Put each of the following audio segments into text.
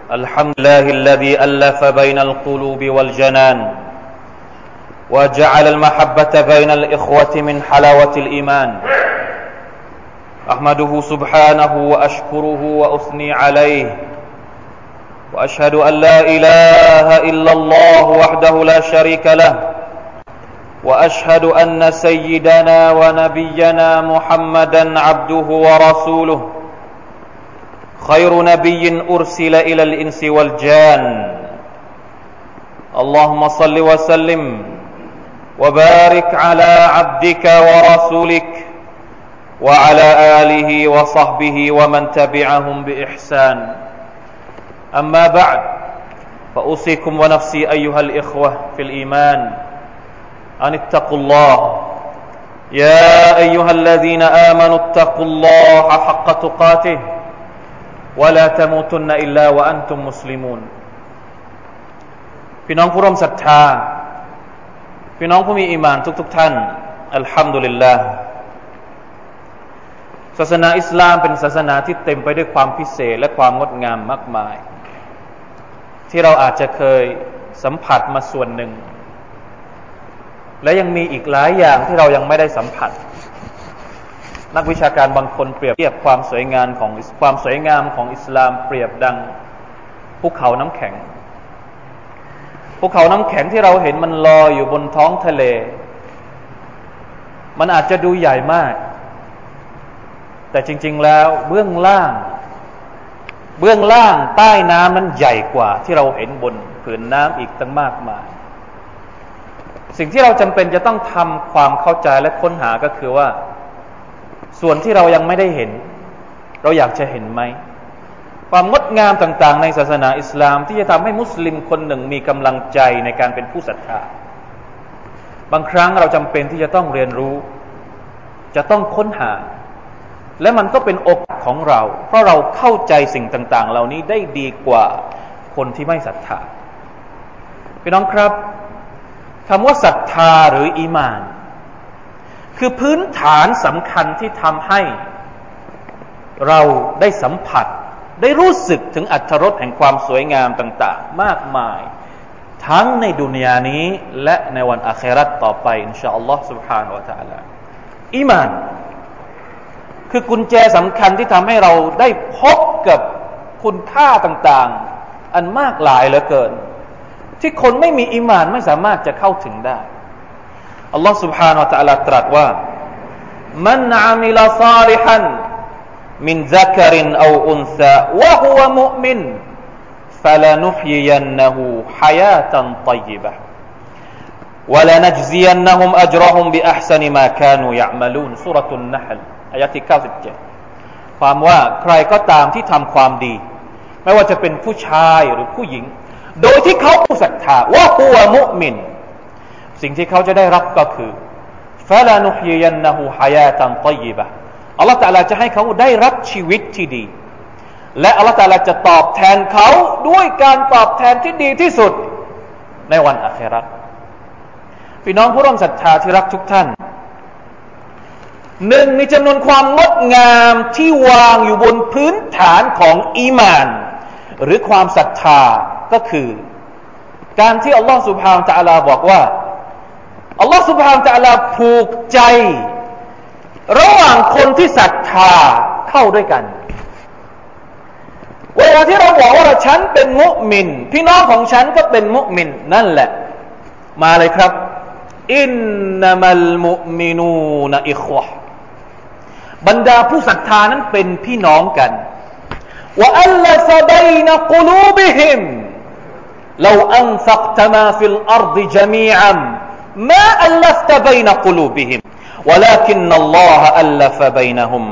الحمد لله الذي ألف بين القلوب والجنان وجعل المحبة بين الإخوة من حلاوة الإيمان أحمده سبحانه وأشكره وأثني عليه وأشهد أن لا إله إلا الله وحده لا شريك له وأشهد أن سيدنا ونبينا محمدا عبده ورسوله. خير نبي أرسل إلى الإنس والجان. اللهم صل وسلم وبارك على عبدك ورسولك وعلى آله وصحبه ومن تبعهم بإحسان. أما بعد فأوصيكم ونفسي أيها الإخوة في الإيمان أن اتقوا الله. يا أيها الذين آمنوا اتقوا الله حق تقاته. ولا تموتن إلا وأنتم مسلمون พี่น้องผู้ร่วมศรัทธา พี่น้องผู้มีอิมานทุกๆทท่าน อัลฮัมดุลิลลาห์ศาสนาอิสลามเป็นศาสนาที่เต็มไปด้วยความพิเศษและความงดงามมากมาย ที่เราอาจจะเคยสัมผัสมาส่วนหนึ่ง และยังมีอีกหลายอย่างที่เรายังไม่ได้สัมผัส นักวิชาการบางคนเปรียบเทียบความสวยงามของความสวยงามของอิสลามเปรียบดังภูเขาน้ำแข็งภูเขาน้ำแข็งที่เราเห็นมันลอยอยู่บนท้องทะเล มันอาจจะดูใหญ่มาก แต่จริง ๆแล้วเบื้องล่าง เบื้องล่างใต้น้ำนั้นใหญ่กว่า ที่เราเห็นบนผืนน้ำอีกตั้งมากมาย สิ่งที่เราจำเป็นจะต้องทำความเข้าใจและค้นหาก็คือว่า ส่วนที่เรายังไม่ได้เห็น เราอยากจะเห็นไหม ความงดงามต่างๆ ในศาสนาอิสลามที่จะทำให้มุสลิมคนหนึ่งมีกำลังใจในการเป็นผู้ศรัทธาบางครั้งเราจำเป็นที่จะต้องเรียนรู้ จะต้องค้นหา และมันก็เป็นโอกาสของเรา เพราะเราเข้าใจสิ่งต่าง ๆ เหล่านี้ได้ดีกว่าคนที่ไม่ศรัทธาพี่น้องครับคำว่าศรัทธาหรืออีมาน คือพื้นฐานสำคัญที่ทำให้เราได้สัมผัสได้รู้สึกถึงอัตรสแห่งความสวยงามต่าง ๆ มากมาย ทั้งในดุนยานี้ และในวันอาคราตต่อไปอินชาอัลลอฮ์ سبحانه และ تعالى อีมาน คือกุญแจสำคัญที่ทำให้เราได้พบกับคุณค่าต่าง ๆ อันมากหลายเหลือเกิน ที่คนไม่มีอีมานไม่สามารถจะเข้าถึงได้ อัลลอฮ์ سبحانه และ تعالى ตรัสว่ามันอามิลซาลิฮัน من ذكر أو أنثى وهو مؤمن فلنحيينه حياة طيبة ولنجزينهم أجرهم بأحسن ما كانوا يعملون سورة النحل อายะที่97ความว่าใครก็ตามที่ทำความดี ไม่ว่าจะเป็นผู้ชายหรือผู้หญิง โดยที่เขาผู้ศรัทธาว่าหัวมุมิน สิ่งที่เขาจะได้รับก็คือฟาลานุฮยันนะฮูฮายาตันตยิบะอัลลอฮฺตาลาจะให้เขาได้รับชีวิตที่ดี และอัลลอฮฺตาลาจะตอบแทนเขาด้วยการตอบแทนที่ดีที่สุดในวันอัคราพี่น้องผู้ร่วมศรัทธาที่รักทุกท่านหนึ่งในจำนวนความงดงามที่วางอยู่บนพื้นฐานของอีมาน หรือความศรัทธาก็คือ การที่อัลลอฮฺสุบฮานตะอัลาบอกว่า อัลลอฮฺสุบฮานตะลาผูกใจระหว่างคนที่ศรัทธาเข้าด้วยกัน เวลาที่เราบอกว่าฉันเป็นมุมิน พี่น้องของฉันก็เป็นมุมิน นั่นแหละ มาเลยครับ อินนามัลมุมินูนอิควะบรรดาผู้ศรัทธานั้นเป็นพี่น้องกันว่าอัลลฟบัยนกลูบิฮิม لو أنفقت ما في الأرض جميعا ما ألفت بين قلوبهم ولكن الله ألف بينهم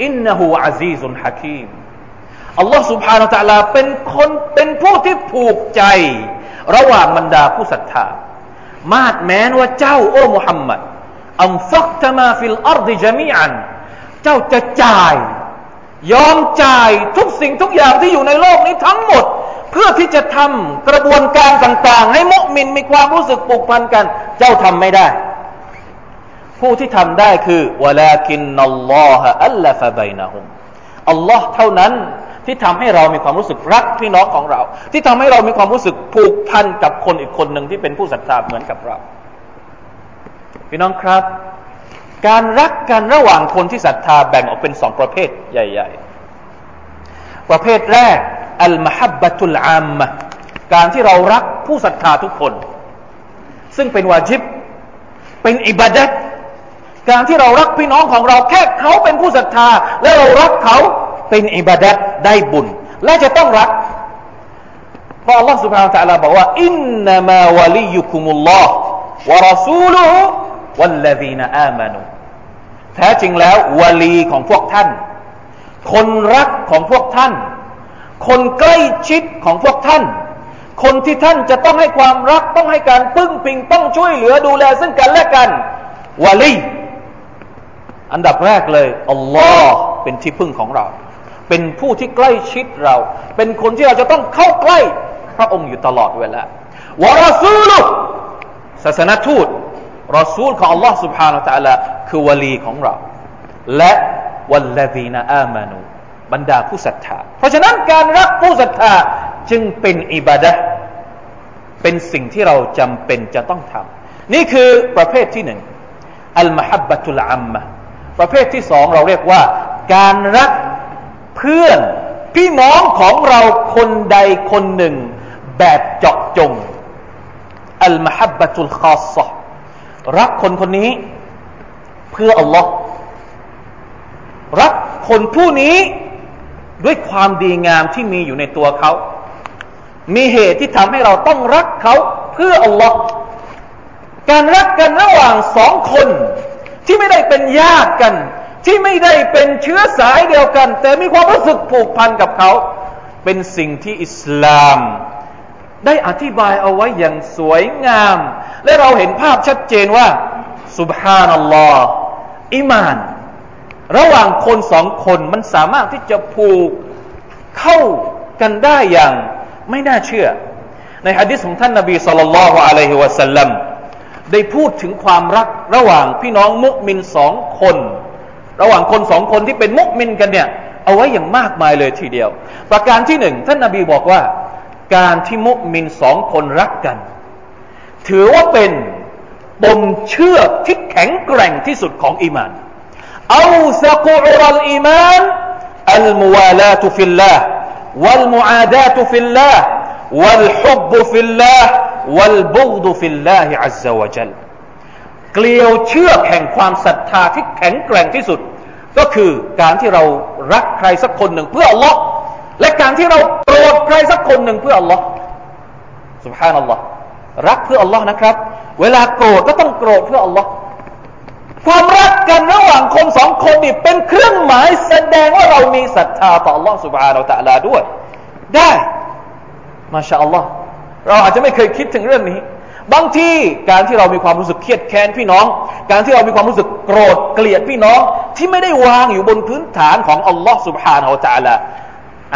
إنه عزيز حكيم อัลลอฮ์ سبحانه และ تعالى เป็นคนเป็นผู้ที่ผูกใจ ระหว่างบรรดาผู้ศรัทธา มาดแม้นว่าเจ้าโอ้มุฮัมมัดอัมฟักตมาฟิลอาร์ดิจามีอัน เจ้าจะจ่าย ยอมจ่ายทุกสิ่งทุกอย่างที่อยู่ในโลกนี้ทั้งหมด เพื่อที่จะทำกระบวนการต่างๆ ให้มุมินมีความรู้สึกผูกพันกัน เจ้าทำไม่ได้ ผู้ที่ทำได้คือولكن الله ألف بينهمอัลลอฮ์เท่านั้นที่ทำให้เรามีความรู้สึกรักพี่น้องของเรา ที่ทำให้เรามีความรู้สึกผูกพันกับคนอีกคนหนึ่งที่เป็นผู้ศรัทธาเหมือนกับเรา พี่น้องครับ การรักกันระหว่างคนที่ศรัทธาแบ่งออกเป็นสองประเภทใหญ่ ๆ ประเภทแรก อัลมหับบะตุลอามะการที่เรารักผู้ศรัทธาทุกคน ซึ่งเป็นวาจิบ เป็นอิบาดัตการที่เรารักพี่น้องของเราแค่เขาเป็นผู้ศรัทธา และเรารักเขาเป็นอิบาดัตได้บุญ และจะต้องรักเพราะ Allah سبحانه และ تعالى บอกว่าอินนามาวะลียุคุมุลลอฮ์วะรอซูลุฮุวัลลดีนอามานุแท้จริงแล้ววลีของพวกท่าน คนรักของพวกท่าน คนใกล้ชิดของพวกท่าน คนที่ท่านจะต้องให้ความรักต้องให้การพึ่งพิงต้องช่วยเหลือดูแลซึ่งกันและกันวลี อันดับแรกเลยอัลลอฮ์เป็นที่พึ่งของเราเป็นผู้ที่ใกล้ชิดเรา เป็นคนที่เราจะต้องเข้าใกล้ พระองค์อยู่ตลอดเวลาวะรอซูลุศาสนทูตรอซูลของ Allah سبحانه และ تعالى คือวลีของเรา และวัลลดีนอามานู บรรดาผู้ศรัทธา เพราะฉะนั้นการรักผู้ศรัทธาจึงเป็นอิบาดะเป็นสิ่งที่เราจำเป็นจะต้องทำนี่คือประเภทที่หนึ่งอัลมฮับบะตุลอัมมะประเภทที่สองเราเรียกว่า การรักเพื่อนพี่น้องของเราคนใดคนหนึ่ง แบบเจาะจงอัลมฮับบะตุลคอสรักคนคนนี้ เพื่ออัลลอฮ์รักคนผู้นี้ ด้วยความดีงามที่มีอยู่ในตัวเขา มีเหตุที่ทำให้เราต้องรักเขาเพื่ออัลลอฮ์การรักกันระหว่างสองคน ที่ไม่ได้เป็นญาติกัน ที่ไม่ได้เป็นเชื้อสายเดียวกัน แต่มีความรู้สึกผูกพันกับเขา เป็นสิ่งที่อิสลาม ได้อธิบายเอาไว้อย่างสวยงาม และเราเห็นภาพชัดเจนว่าสุบฮานัลลอฮ์อิมาน ระหว่างคนสองคนมันสามารถที่จะผูกเข้ากันได้อย่างไม่น่าเชื่อ ในฮะดิษของท่านนบีสุลต่านละฮ์อะลัยฮิวะสัลลัมได้พูดถึงความรักระหว่างพี่น้องมุสลิมสองคน ระหว่างคนสองคนที่เป็นมุมินกันเนี่ย เอาไว้อย่างมากมายเลยทีเดียว ประการที่หนึ่งท่านนาบีบอกว่า การที่มุมินสองคนรักกัน ถือว่าเป็นปมเชื่อที่แข็งแกร่งที่สุดของอีมาน เอาสกุรัลอีมานอัลมุวาลาตุฟิลลาห์ والمعاداة في الله والحب في الله والبغض في الله عز وجل เกลียวเชือกแห่งความศรัทธาที่แข็งแกร่งที่สุด ก็คือการที่เรารักใครสักคนหนึ่งเพื่ออัลลอฮ์และการที่เราโกรธใครสักคนหนึ่งเพื่ออัลลอฮ์สุบฮานัลลอฮ์รักเพื่ออัลลอฮ์นะครับ เวลาโกรธก็ต้องโกรธเพื่ออัลลอฮ์ความรักกันระหว่าง มีศรัทธาต่ออัลลอฮ์สุบฮานาอัลลอฮ์ด้วย ได้มาชาอัลลอฮ์เราอาจจะไม่เคยคิดถึงเรื่องนี้บางทีการที่เรามีความรู้สึกเครียดแค้นพี่น้อง การที่เรามีความรู้สึกโกรธเกลียดพี่น้อง ที่ไม่ได้วางอยู่บนพื้นฐานของอัลลอฮ์ سبحانه และ تعالى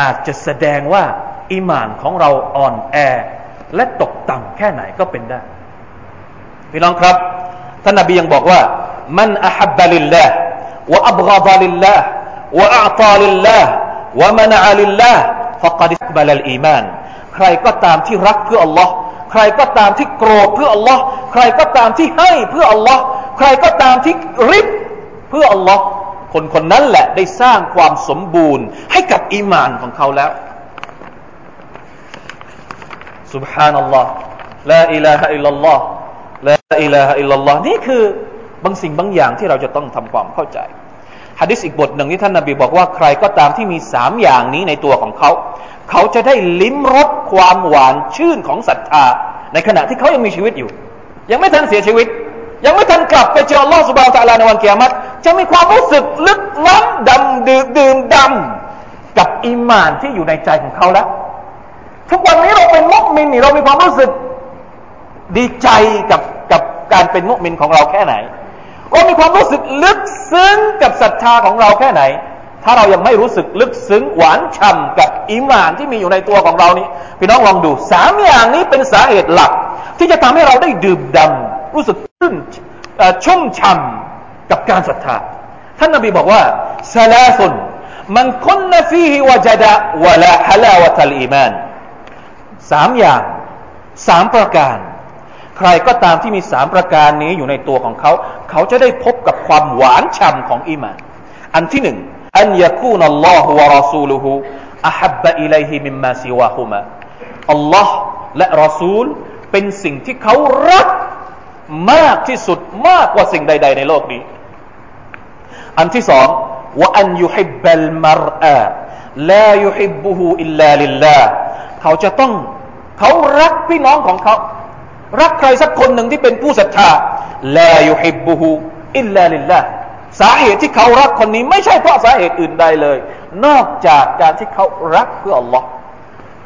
อาจจะแสดงว่าอิมานของเราอ่อนแอ และตกต่ำแค่ไหนก็เป็นได้ พี่น้องครับท่านนบียังบอกว่า มันอัฮับบะลิลลาห์วะอับกาดลิลลาห์วะอัตาลิลลาห์ วะมันอะลิลลาห์ فقد استقبل الإيمان ใครก็ตามที่รักเพื่ออัลลอฮ์ใครก็ตามที่โกรธเพื่ออัลลอฮ์ใครก็ตามที่ให้เพื่ออัลลอฮ์ใครก็ตามที่ริบเพื่ออัลลอฮ์คนคนนั้นแหละได้สร้างความสมบูรณ์ให้กับอีมานของเขาแล้ว سبحان อัลลอฮ์ลาอิลาฮะอิลลัลลอฮ์ลาอิลาฮะอิลลัลลอฮ์นี่คือบางสิ่งบางอย่างที่เราจะต้องทำความเข้าใจ ฮะดิษอีกบทหนึ่งที่ท่านนาบีบอกว่าใครก็ตามที่มีสามอย่างนี้ในตัวของเขา เขาจะได้ลิ้มรสความหวานชื่นของศรัทธา ในขณะที่เขายังมีชีวิตอยู่ ยังไม่ทันเสียชีวิต ยังไม่ทันกลับไปเจออัลลอฮฺสุบานตะลาในวันเกียรติจะมีความรู้สึกลึกล้ำดำดื่มดื่มดำกับอิมานที่อยู่ในใจของเขาแล้ว ทุกวันนี้เราเป็นมุกมินนี่เรามีความรู้สึกดีใจกับกับการเป็นมุกมินของเราแค่ไหน เรามีความรู้สึกลึกซึ้งกับศรัทธาของเราแค่ไหน ถ้าเรายังไม่รู้สึกลึกซึ้งหวานฉ่ำกับอิมานที่มีอยู่ในตัวของเรานี้ พี่น้องลองดูสามอย่างนี้เป็นสาเหตุหลัก ที่จะทำให้เราได้ดื่มดำรู้สึกชื่นชุ่มฉ่ำกับการศรัทธาท่านนบีบอกว่าซาลาซุนมันคุนฟีฮิวจดะวะลาฮลาวะตัลอีมานสามอย่างสามประการ ใครก็ตามที่มีสามประการนี้อยู่ในตัวของเขา เขาจะได้พบกับความหวานฉ่ำของอีมาน อันที่หนึ่งอันยาคูนัลลอฮฺวะรอซูลุฮุอัฮับบะอิลัยฮิมิมมาซิวะฮุมะอัลลอฮ์และรอซูล เป็นสิ่งที่เขารักมากที่สุดมากกว่าสิ่งใด ๆ ในโลกนี้ อันที่สองว่าอันยุฮิบบัลมารอาลายุฮิบบุฮูอิลลาลิลลาเขาจะต้อง เขารักพี่น้องของเขา รักใครสักคนหนึ่งที่เป็นผู้ศรัทธาلا يحبه إلا لله สาเหตุที่เขารักคนนี้ไม่ใช่เพราะสาเหตุอื่นใดเลย นอกจากการที่เขารักเพื่อ อัลลอฮ์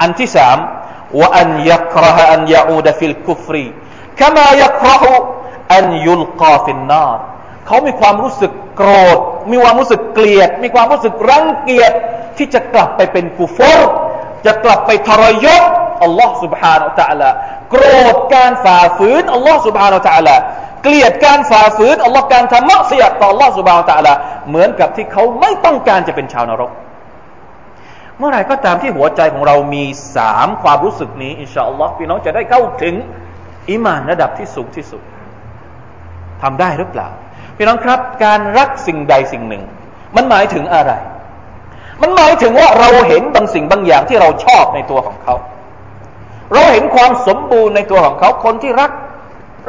อันที่สามว่าأن يكره أن يعود في الكفر كما يكره أن يلقى في النار เขามีความรู้สึกโกรธ มีความรู้สึกเกลียด มีความรู้สึกรังเกียจที่จะกลับไปเป็นกุฟร์จะกลับไปทรยศ อัลลอฮ์ سبحانه และ تعالى โกรธการฝ่าฝืนอัลลอฮ์ سبحانه และ تعالى เกลียดการฝ่าฝืนอัลลอฮ์การทำมักเสียต่ออัลลอฮ์ سبحانه และ تعالى เหมือนกับที่เขาไม่ต้องการจะเป็นชาวนรก เมื่อไรก็ตามที่หัวใจของเรามีสามความรู้สึกนี้อินชาอัลลอฮ์พี่น้องจะได้เข้าถึงอิมานระดับที่สูงที่สุดทำได้หรือเปล่าพี่น้องครับ การรักสิ่งใดสิ่งหนึ่ง มันหมายถึงอะไร มันหมายถึงว่าเราเห็นบางสิ่งบางอย่างที่เราชอบในตัวของเขา เราเห็นความสมบูรณ์ในตัวของเขาคนที่รัก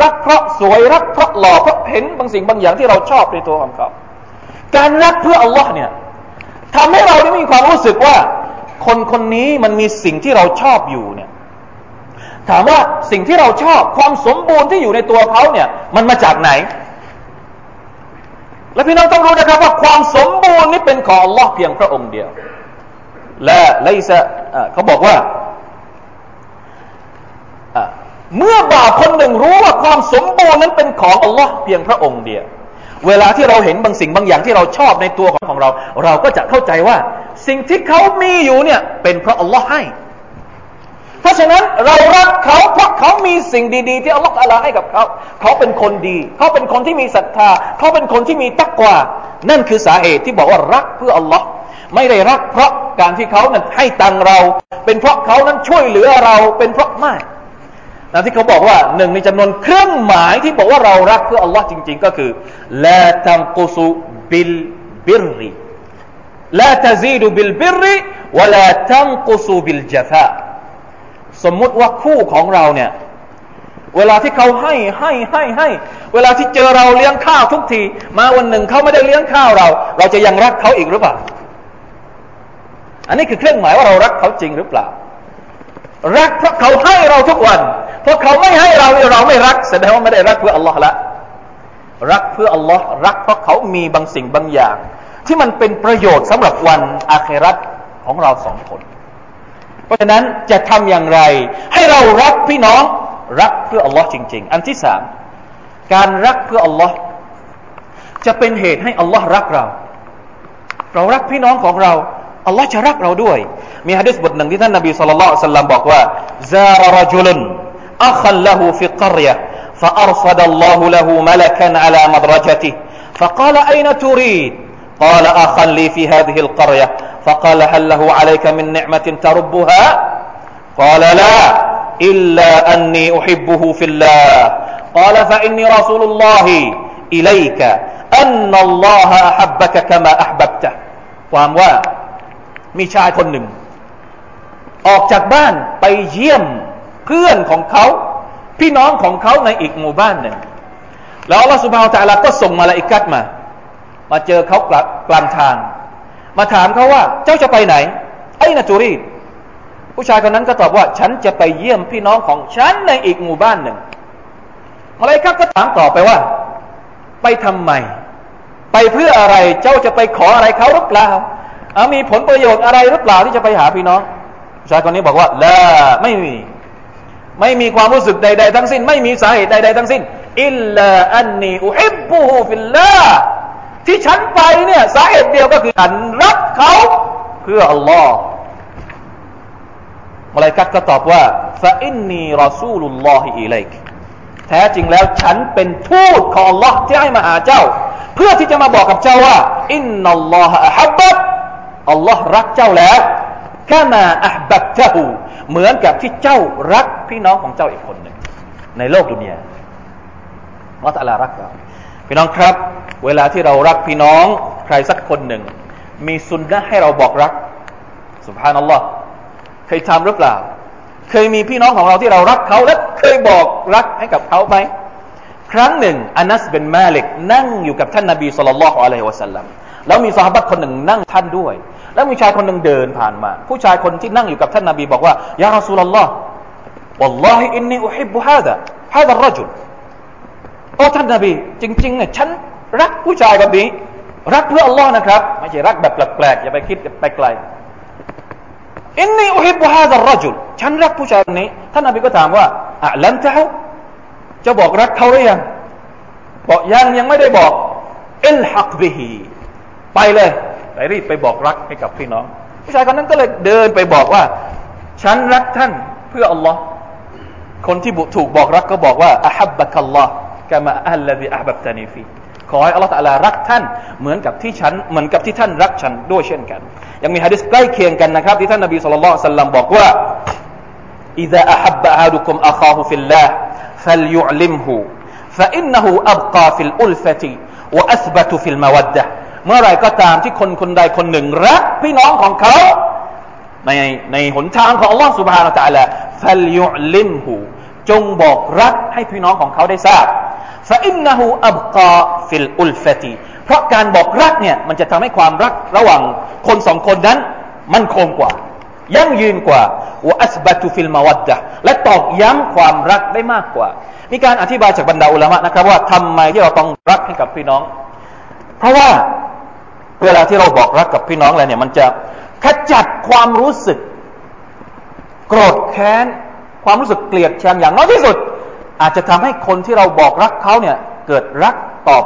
รักเพราะสวยรักเพราะหล่อเพราะเห็นบางสิ่งบางอย่างที่เราชอบในตัวของเขา การรักเพื่ออัลลอฮ์เนี่ยทำให้เราได้มีความรู้สึกว่า คนคนนี้มันมีสิ่งที่เราชอบอยู่เนี่ย ถามว่าสิ่งที่เราชอบความสมบูรณ์ที่อยู่ในตัวเขาเนี่ย มันมาจากไหน และพี่น้องต้องรู้นะครับว่าความสมบูรณ์นี้เป็นของอัลลอฮ์เพียงพระองค์เดียว และไลซะเขาบอกว่า เมื่อบ่าปคนหนึ่งรู้ว่าความสมบูรณ์นั้นเป็นของอัลลอฮ์เพียงพระองค์เดียว เวลาที่เราเห็นบางสิ่งบางอย่างที่เราชอบในตัวของของเรา เราก็จะเข้าใจว่า สิ่งที่เขามีอยู่เนี่ยเป็นเพราะอัลลอฮ์ให้ เพราะฉะนั้นเรารักเขาเพราะเขามีสิ่งดีๆ ที่อัลลอฮฺอาลาให้กับเขา เขาเป็นคนดี เขาเป็นคนที่มีศรัทธา เขาเป็นคนที่มีตักว่านั่นคือสาเหตุที่บอกว่ารักเพื่ออัลลอฮ์ไม่ได้รักเพราะการที่เขานั้นให้ตังเรา เป็นเพราะเขานั้นช่วยเหลือเราเป็นเพราะไม่ นะที่เขาบอกว่าหนึ่งในจำนวนเครื่องหมายที่บอกว่าเรารักเพื่ออัลลอฮ์จริง ๆ ก็คือلا تنقص بالبر لا تزيد بالبر ولا تنقص بالجفاء สมมุติว่าคู่ของเราเนี่ยเวลาที่เขาให้ให้ให้ให้ เวลาที่เจอเราเลี้ยงข้าวทุกที มาวันหนึ่งเขาไม่ได้เลี้ยงข้าวเรา เราจะยังรักเขาอีกหรือเปล่า อันนี้คือเครื่องหมายว่าเรารักเขาจริงหรือเปล่า รักเพราะเขาให้เราทุกวัน เพราะเขาไม่ให้เราเราไม่รักแสดงว่าไม่ได้รักเพื่ออัลลอฮ์ละรักเพื่ออัลลอฮ์รักเพราะเขามีบางสิ่งบางอย่าง ที่มันเป็นประโยชน์สำหรับวันอาคราตของเราสองคน เพราะฉะนั้นจะทำอย่างไร ให้เรารักพี่น้องรักเพื่ออัลลอฮ์จริง ๆ อันที่สามการรักเพื่ออัลลอฮ์จะเป็นเหตุให้อัลลอฮ์รักเรา เรารักพี่น้องของเราอัลลอฮ์จะรักเราด้วย มีฮะดิษบทหนึ่งที่ท่านนบีสุลต่านบอกว่าซารรจุลน อัคันละหูฟิกรยะ فأرصد الله له ملكا على مدرجته فقال أين تريد قال أخا لي في هذه القرية فقال هل له عليك من نعمة تربها قال لا إلا أني أحبه في الله قال فإني رسول الله إليك أن الله أحبك كما أحببته ความว่ามีชายคนหนึ่ง ออกจากบ้านไปเยี่ยมเ พื่อนของเขา พี่น้องของเขาในอีกหมู่บ้านหนึ่งแล้วอัลลอฮฺสุบฮาวตะลาก็ส่งมาละอิกัดมา มาเจอเขากลางทาง มาถามเขาว่า เจ้าจะไปไหน ไอ้นาจูรีผู้ชายคนนั้นก็ตอบว่า ฉันจะไปเยี่ยมพี่น้องของฉันในอีกหมู่บ้านหนึ่งอะไรครับก็ถามต่อไปว่า ไปทำไม ไปเพื่ออะไรเจ้าจะไปขออะไรเขาหรือเปล่าอามีผลประโยชน์อะไรหรือเปล่าที่จะไปหาพี่น้องผู้ชายคนนี้บอกว่าละไม่มี ไม่มีความรู้สึกใด ๆ ทั้งสิ้น ไม่มีสาเหตุใด ๆ ทั้งสิ้น إلا أني أحبه في الله ที่ฉันไปเนี่ยสาเหตุเดียวก็คือฉันรักเขาเพื่ออัลลอฮ์มลาอิกะฮ์ก็ตอบว่าفإني رسول الله إليك แท้จริงแล้วฉันเป็นทูตของอัลลอฮ์ที่ให้มาหาเจ้า เพื่อที่จะมาบอกกับเจ้าว่า إن الله أحبك อัลลอฮ์รักเจ้าแล้วكما أحببته เหมือนกับที่เจ้ารักพี่น้องของเจ้าอีกคนหนึ่งในโลกดุนยาอัลลอฮ์ตะลารักเราพี่น้องครับ เวลาที่เรารักพี่น้องใครสักคนหนึ่ง มีสุนนะให้เราบอกรักสุภานัลลอฮ์เคยทำหรือเปล่า เคยมีพี่น้องของเราที่เรารักเขาและเคยบอกรักให้กับเขาไหมครั้งหนึ่งอานัสเป็นมาเล็กนั่งอยู่กับท่านนาบีสุลต่านละฮ์อะลัยฮิวะสัลลัมแล้วมีสหบัตคนหนึ่งนั่งท่านด้วย แล้วมีชายคนหนึ่งเดินผ่านมา ผู้ชายคนที่นั่งอยู่กับท่านนาบีบอกว่ายาอัสุลลอฮ์ والله إني أحب هذا هذا الرجل โอ้ท่านนาบีจริงๆเนี่ยฉันรักผู้ชายคนนี้ รักเพื่ออัลลอฮ์นะครับไม่ใช่รักแบบแปลกๆอย่าไปคิดไปไกลอินนีอุฮิบุฮาซารรจุลฉันรักผู้ชายคนนี้ ท่านนาบีก็ถามว่าอะลัมตะฮจะบอกรักเขาหรือยังบอกยังยังไม่ได้บอกอิลฮักบิฮีไปเลย ไปรีบไปบอกรักให้กับพี่น้องผู้ชายคนนั้นก็เลยเดินไปบอกว่า ฉันรักท่านเพื่ออัลลอฮ์คนที่บุถูกบอกรักก็บอกว่าอัฮับบะคัลลอฮ์กามาอัลลดีอัฮับตานีฟีขอให้อัลลอฮ์ตะลารักท่านเหมือนกับที่ฉันเหมือนกับที่ท่านรักฉันด้วยเช่นกัน ยังมีฮะดิษใกล้เคียงกันนะครับที่ท่านนบีสุลต่านสัลลัมบอกว่า إذا أحب أحدكم أخاه في الله فليعلمه فإنه أبقى في الألفة وأثبت في المودة เมื่อไรก็ตามที่คนคนใดคนหนึ่งรักพี่น้องของเขา ในในหนทางของอัลลอฮฺسبحانه وتعالى فليعلمه จงบอกรักให้พี่น้องของเขาได้ทราบفإنه أبقى في الألفة เพราะการบอกรักเนี่ยมันจะทำให้ความรักระหว่างคนสองคนนั้น มันคงกว่า ยั่งยืนกว่าวอัสบัตุฟิลมาวัดะและตอกย้ำความรักได้มากกว่า มีการอธิบายจากบรรดาอุลามะนะครับว่าทำไมที่เราต้องรักให้กับพี่น้อง เพราะว่า เวลาที่เราบอกรักกับพี่น้องแล้วเนี่ย มันจะขจัดความรู้สึก โกรธแค้น ความรู้สึกเกลียดชังอย่างน้อยที่สุด อาจจะทำให้คนที่เราบอกรักเขาเนี่ย เกิดรักตอบ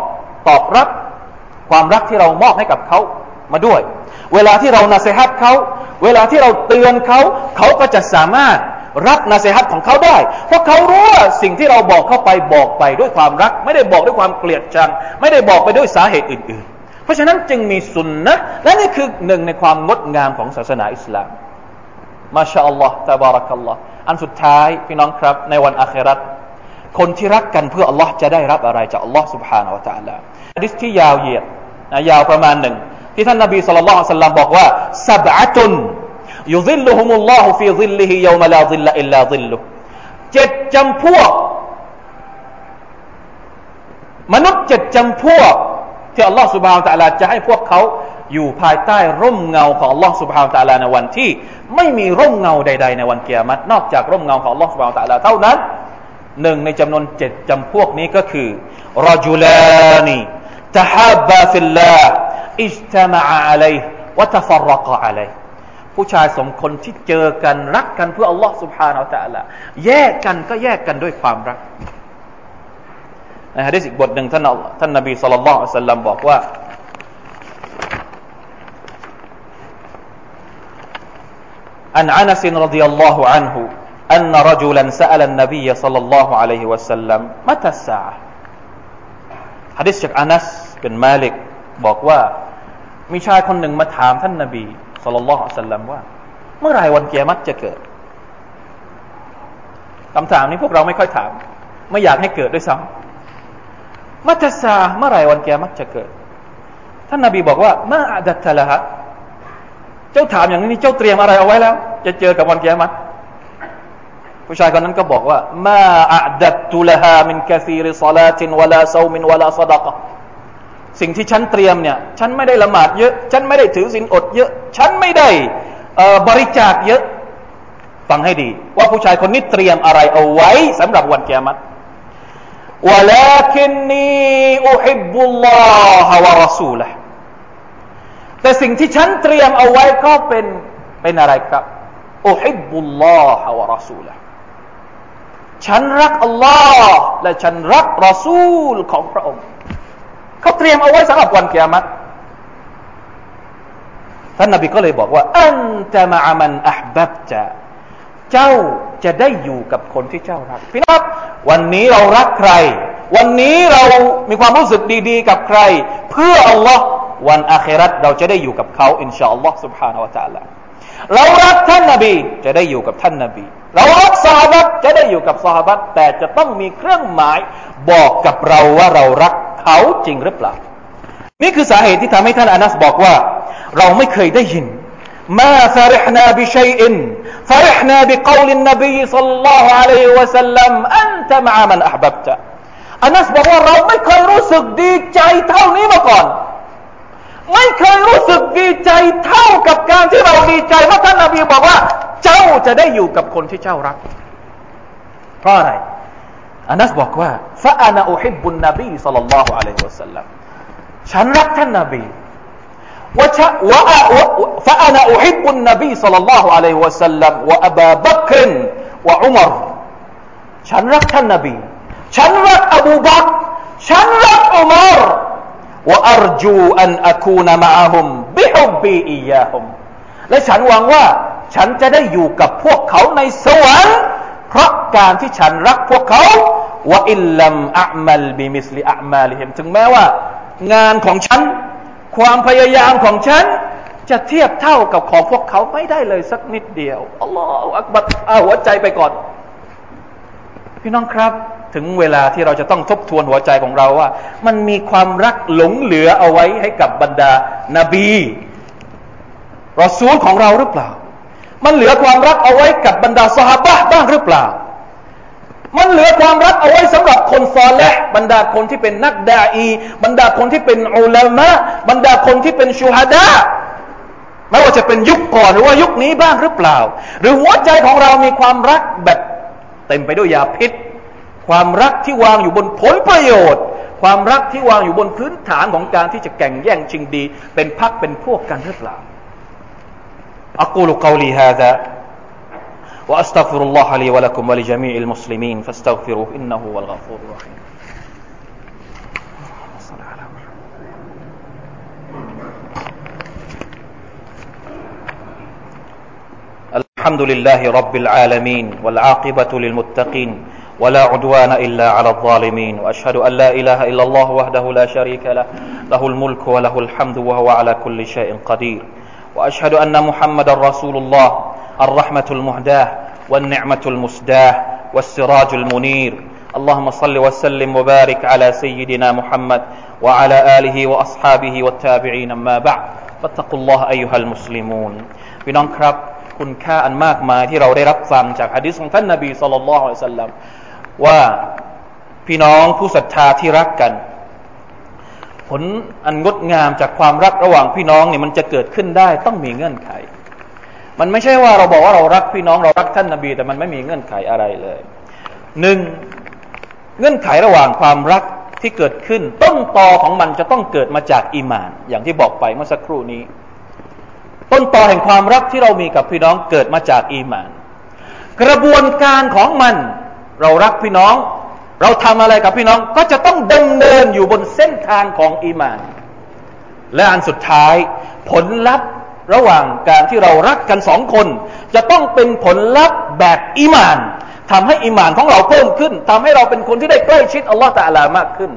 ตอบรับ ความรักที่เรามอบให้กับเขามาด้วย เวลาที่เรานาเซฮัตเขาเวลาที่เราเตือนเขาเขาก็จะสามารถรับนาเซฮัตของเขาได้ เพราะเขารู้ว่าสิ่งที่เราบอกเข้าไปบอกไปด้วยความรัก ไม่ได้บอกด้วยความเกลียดชัง ไม่ได้บอกไปด้วยสาเหตุอื่น ๆ เพราะฉะนั้นจึงมีสุนนะและนี่คือหนึ่งในความงดงามของศาสนาอิสลามมาชาอัลลอฮ์ตาบารักัลลอฮ์อันสุดท้ายพี่น้องครับในวันอาคราตคนที่รักกันเพื่ออัลลอฮ์จะได้รับอะไรจากอัลลอฮ์ سبحانه และ تعالى ฮะดิษที่ยาวเหยียดนะยาวประมาณหนึ่งที่ท่านนบีสุลต่านสัลลัมบอกว่าสับะตุนยุซิลลุฮุมุลลอฮุฟีซิลลิฮิยามลาซิลลอิลลาซิลลุเจ็ดจำพวก มนุษย์เจ็ดจำพวก ที่อัลลอฮฺسبحانه وتعالى จะให้พวกเขาอยู่ภายใต้ร่มเงาของอัลลอฮฺسبحانه وتعالى ในวันที่ ไม่มีร่มเงาใด ๆ ในวันกิยามะฮ์นอกจากร่มเงาของอัลลอฮฺسبحانه وتعالى เท่านั้นหนึ่งในจำนวนเจ็ดจำพวกนี้ก็คือرجلان تحابا في الله اجتمعا عليه وتفرقا عليه ผู้ชายสองคนที่เจอกันรักกันเพื่ออัลลอฮฺسبحانه وتعالى แยกกันก็แยกกันด้วยความรัก ในฮะดิษอีกบทหนึ่งท่านท่านนบีสุลต่านละสัลลัมบอกว่า عن أنس رضي الله عنه أن رجلا سأل النبي صلى الله عليه وسلم متى الساعة حديث จากอานัสเป็นมาลิกบอกว่ามีชายคนหนึ่งมาถามท่านนบีสุลต่านละสัลลัมว่า เมื่อไรวันเกียรติจะเกิดคำถามนี้พวกเราไม่ค่อยถาม ไม่อยากให้เกิดด้วยซ้ำ มัตสาเมื่อไรวันเกียรติจะเกิด ท่านนบีบอกว่ามาอัดัตละฮะเจ้าถามอย่างนี้เจ้าเตรียมอะไรเอาไว้แล้ว จะเจอกับวันเกียรติผู้ชายคนนั้นก็บอกว่ามาอัดัตตุลฮามินกะซีริซาลาตินวะลาซามินวะลาซดะกะสิ่งที่ฉันเตรียมเนี่ยฉันไม่ได้ละหมาดเยอะ ฉันไม่ได้ถือศีลอดเยอะ ฉันไม่ได้บริจาคเยอะ ฟังให้ดี ว่าผู้ชายคนนี้เตรียมอะไรเอาไว้สำหรับวันเกียรติ วะลาคินนีอุฮิบุลลอฮะวะรอซูละแต่สิ่งที่ฉันเตรียมเอาไว้ก็เป็นเป็นอะไรครับอุฮิบุลลอฮะวะรอซูละฉันรักอัลลอฮ์และฉันรักรอซูลของพระองค์เขาเตรียมเอาไว้สำหรับวันเกียรติท่านนบีก็เลยบอกว่าอันจะมาอามันอับบับจะเจ้าจะได้อยู่กับคนที่เจ้ารักพี่น้อง วันนี้เรารักใคร วันนี้เรามีความรู้สึกดี ๆ กับใคร เพื่ออัลลอฮ์ วันอาครัตเราจะได้อยู่กับเขาอินชาอัลลอฮ์ سبحانه และ تعالى เรารักท่านนาบีจะได้อยู่กับท่านนาบีเรารักสหบัตจะได้อยู่กับสหบัตแต่จะต้องมีเครื่องหมายบอกกับเราว่าเรารักเขาจริงหรือเปล่า นี่คือสาเหตุที่ทำให้ท่านอานัสบอกว่า เราไม่เคยได้ยิน มาฟารห์นาบิชัยอินฟารห์นาบิกาวลินนบีสัลลัลลอฮุอะลัยฮิวะสัลลัมอันตะมะมันอัพบับตะอานัสบอกว่าเราไม่เคยรู้สึกดีใจเท่านี้มาก่อน ไม่เคยรู้สึกดีใจเท่ากับการที่เราดีใจว่าท่านนาบีบอกว่า เจ้าจะได้อยู่กับคนที่เจ้ารัก เพราะอะไรอานัสบอกว่าฟะอานาอุฮิบุนนบีสัลลัลลอฮุอะลัยฮิวะสัลลัมฉันรักท่านนาบี วะชะวะฟะอานาอุฮิบุนนบีสัลลัลลอฮุอะลัยฮิวะสัลลัมวะอับบักรวะอุมรฉันรักท่านนบีฉันรักอบูบักฉันรักอุมารว่าอรจูอันอคูนมาฮุมบิฮุบบีอียาฮุมและฉันหวังว่าฉันจะได้อยู่กับพวกเขาในสวรรค์เพราะการที่ฉันรักพวกเขาوإن لم أعمل بمثل أعمالهم ถึงแม้ว่า งานของฉัน ความพยายามของฉัน จะเทียบเท่ากับของพวกเขาไม่ได้เลยสักนิดเดียว الله أكبر เอาหัวใจไปก่อน พี่น้องครับ ถึงเวลาที่เราจะต้องทบทวนหัวใจของเราว่า มันมีความรักหลงเหลือเอาไว้ให้กับบรรดานาบีรอซูลของเราหรือเปล่า มันเหลือความรักเอาไว้กับบรรดาสหบะบ้างหรือเปล่า มันเหลือความรักเอาไว้สำหรับคนซอและบรรดาคนที่เป็นนักดาอีบรรดาคนที่เป็นอุลามะบรรดาคนที่เป็นชูฮัดาไม่ว่าจะเป็นยุคก่อนหรือว่ายุคนี้บ้างหรือเปล่า หรือหัวใจของเรามีความรักแบบเต็มไปด้วยยาพิษ ความรักที่วางอยู่บนผลประโยชน์ ความรักที่วางอยู่บนพื้นฐานของการที่จะแข่งแย่งชิงดี เป็นพักเป็นพวกกันหรือเปล่าอักูลุกาวลีฮาดะ وأستغفر الله لي ولكم ولجميع المسلمين فاستغفروه إنه هو الغفور الرحيم. الحمد لله رب العالمين والعاقبة للمتقين ولا عدوان إلا على الظالمين وأشهد أن لا إله إلا الله وحده لا شريك له. له الملك وله الحمد وهو على كل شيء قدير. وأشهد أن محمد رسول الله الرحمة المهداة والنعمة المسداة والسراج المنير اللهم صل وسلم وبارك على سيدنا محمد وعلى آله وأصحابه والتابعين أما بعد فاتقوا الله أيها المسلمون พี่น้องครับคุณค่าอันมากมายที่เราได้รับฟังจากฮะดิษของท่านนาบีสุลต่านละอัลสัลลัมว่าพี่น้องผู้ศรัทธาที่รักกัน ผลอันงดงามจากความรักระหว่างพี่น้องเนี่ยมันจะเกิดขึ้นได้ต้องมีเงื่อนไข มันไม่ใช่ว่าเราบอกว่าเรารักพี่น้องเรารักท่านนาบี แต่มันไม่มีเงื่อนไขอะไรเลยหนึ่งเงื่อนไขระหว่างความรักที่เกิดขึ้น ต้นตอของมันจะต้องเกิดมาจากอีมาน อย่างที่บอกไปเมื่อสักครู่นี้ ต้นตอแห่งความรักที่เรามีกับพี่น้องเกิดมาจากอีมาน กระบวนการของมัน เรารักพี่น้อง เราทำอะไรกับพี่น้องก็จะต้องดำเนินอยู่บนเส้นทางของอีมาน และอันสุดท้าย ผลลัพธ์ ระหว่างการที่เรารักกันสองคน จะต้องเป็นผลลัพธ์แบบอีมานทำให้อีมานของเราเพิ่มขึ้นทำให้เราเป็นคนที่ได้ใกล้ชิดอัลลอฮฺตะลามากขึ้น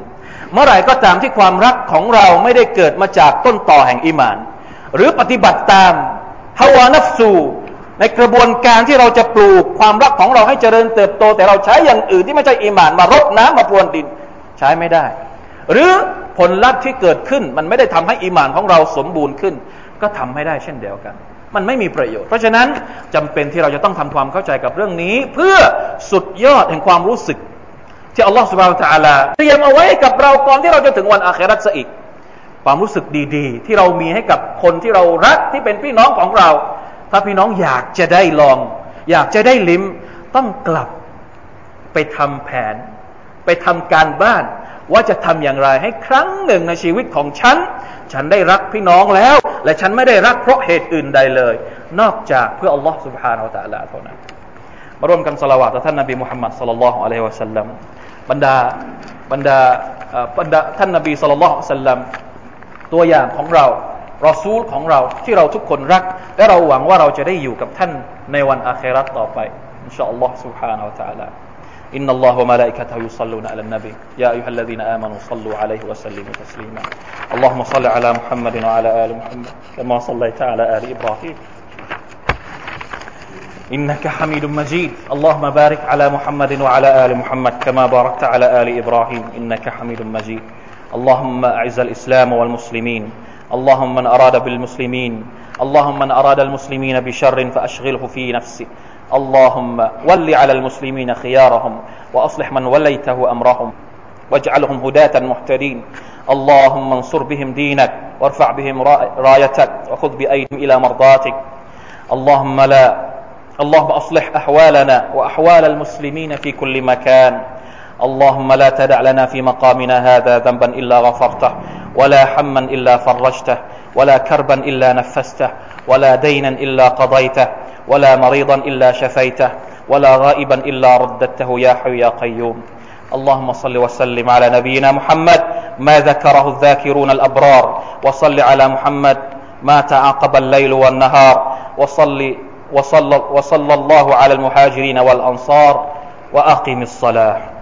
เมื่อไหร่ก็ตามที่ความรักของเราไม่ได้เกิดมาจากต้นต่อแห่งอีมาน หรือปฏิบัติตามฮาวานัฟซูในกระบวนการที่เราจะปลูกความรักของเราให้เจริญเติบโต แต่เราใช้อย่างอื่นที่ไม่ใช่อีหมานมารดน้ำมาพรวนดินใช้ไม่ได้ หรือผลลัพธ์ที่เกิดขึ้นมันไม่ได้ทำให้อีหมานของเราสมบูรณ์ขึ้น ก็ทำไม่ได้เช่นเดียวกัน มันไม่มีประโยชน์ เพราะฉะนั้นจำเป็นที่เราจะต้องทำความเข้าใจกับเรื่องนี้ เพื่อสุดยอดแห่งความรู้สึก ที่อัลลอฮฺสุบฮานตะอาลาเตรียมเอาไว้กับเราก่อนที่เราจะถึงวันอาคราตซะอีก ความรู้สึกดีๆ ที่เรามีให้กับคนที่เรารักที่เป็นพี่น้องของเรา ถ้าพี่น้องอยากจะได้ลอง อยากจะได้ลิ้มต้องกลับไปทำแผน ไปทำการบ้านว่าจะทำอย่างไรให้ครั้งหนึ่งในชีวิตของฉัน ฉันได้รักพี่น้องแล้ว และฉันไม่ได้รักเพราะเหตุอื่นใดเลย นอกจากเพื่ออัลลอฮ์ سبحانه และ تعالى เท่านั้นมาร่วมกันสละวะต่อท่านนบีมุฮัมมัดสัลลัลลอฮุอะลัยฮิวะสัลลัมบรรดาบรรดาบรรดาท่านนบีสัลลัลลอฮุอะลัยฮิวะสัลลัมตัวอย่างของเรารอซูลของเราที่เราทุกคนรัก และเราหวังว่าเราจะได้อยู่กับท่านในวันอาคราตต่อไปอินชาอัลลอฮ์ سبحانه และ تعالى إن الله وملائكته يصلون على النبي. يا أيها الذين آمنوا صلوا عليه وسلموا تسليما. اللهم صل على محمد وعلى آل محمد كما صليت على آل إبراهيم. إنك حميد مجيد. اللهم بارك على محمد وعلى آل محمد كما باركت على آل إبراهيم. إنك حميد مجيد. اللهم أعز الإسلام والمسلمين. اللهم من أراد بالمسلمين. اللهم من أراد المسلمين بشر فأشغله في نفسه. اللهم ول على المسلمين خيارهم وأصلح من وليته أمرهم واجعلهم هداة محتدين. اللهم انصر بهم دينك وارفع بهم رايتك وخذ بأيديهم إلى مرضاتك. اللهم لا اللهم أصلح أحوالنا وأحوال المسلمين في كل مكان. اللهم لا تدع لنا في مقامنا هذا ذنبا إلا غفرته ولا حما إلا فرجته ولا كربا إلا نفسته ولا دينا إلا قضيته. ولا مريضا إلا شفيته ولا غائبا إلا رددته يا حي يا قيوم. اللهم صل وسلم على نبينا محمد ما ذكره الذاكرون الأبرار. وصل على محمد ما تعاقب الليل والنهار. وصل وصلى, وصلى الله على المهاجرين والأنصار. وأقم الصلاة.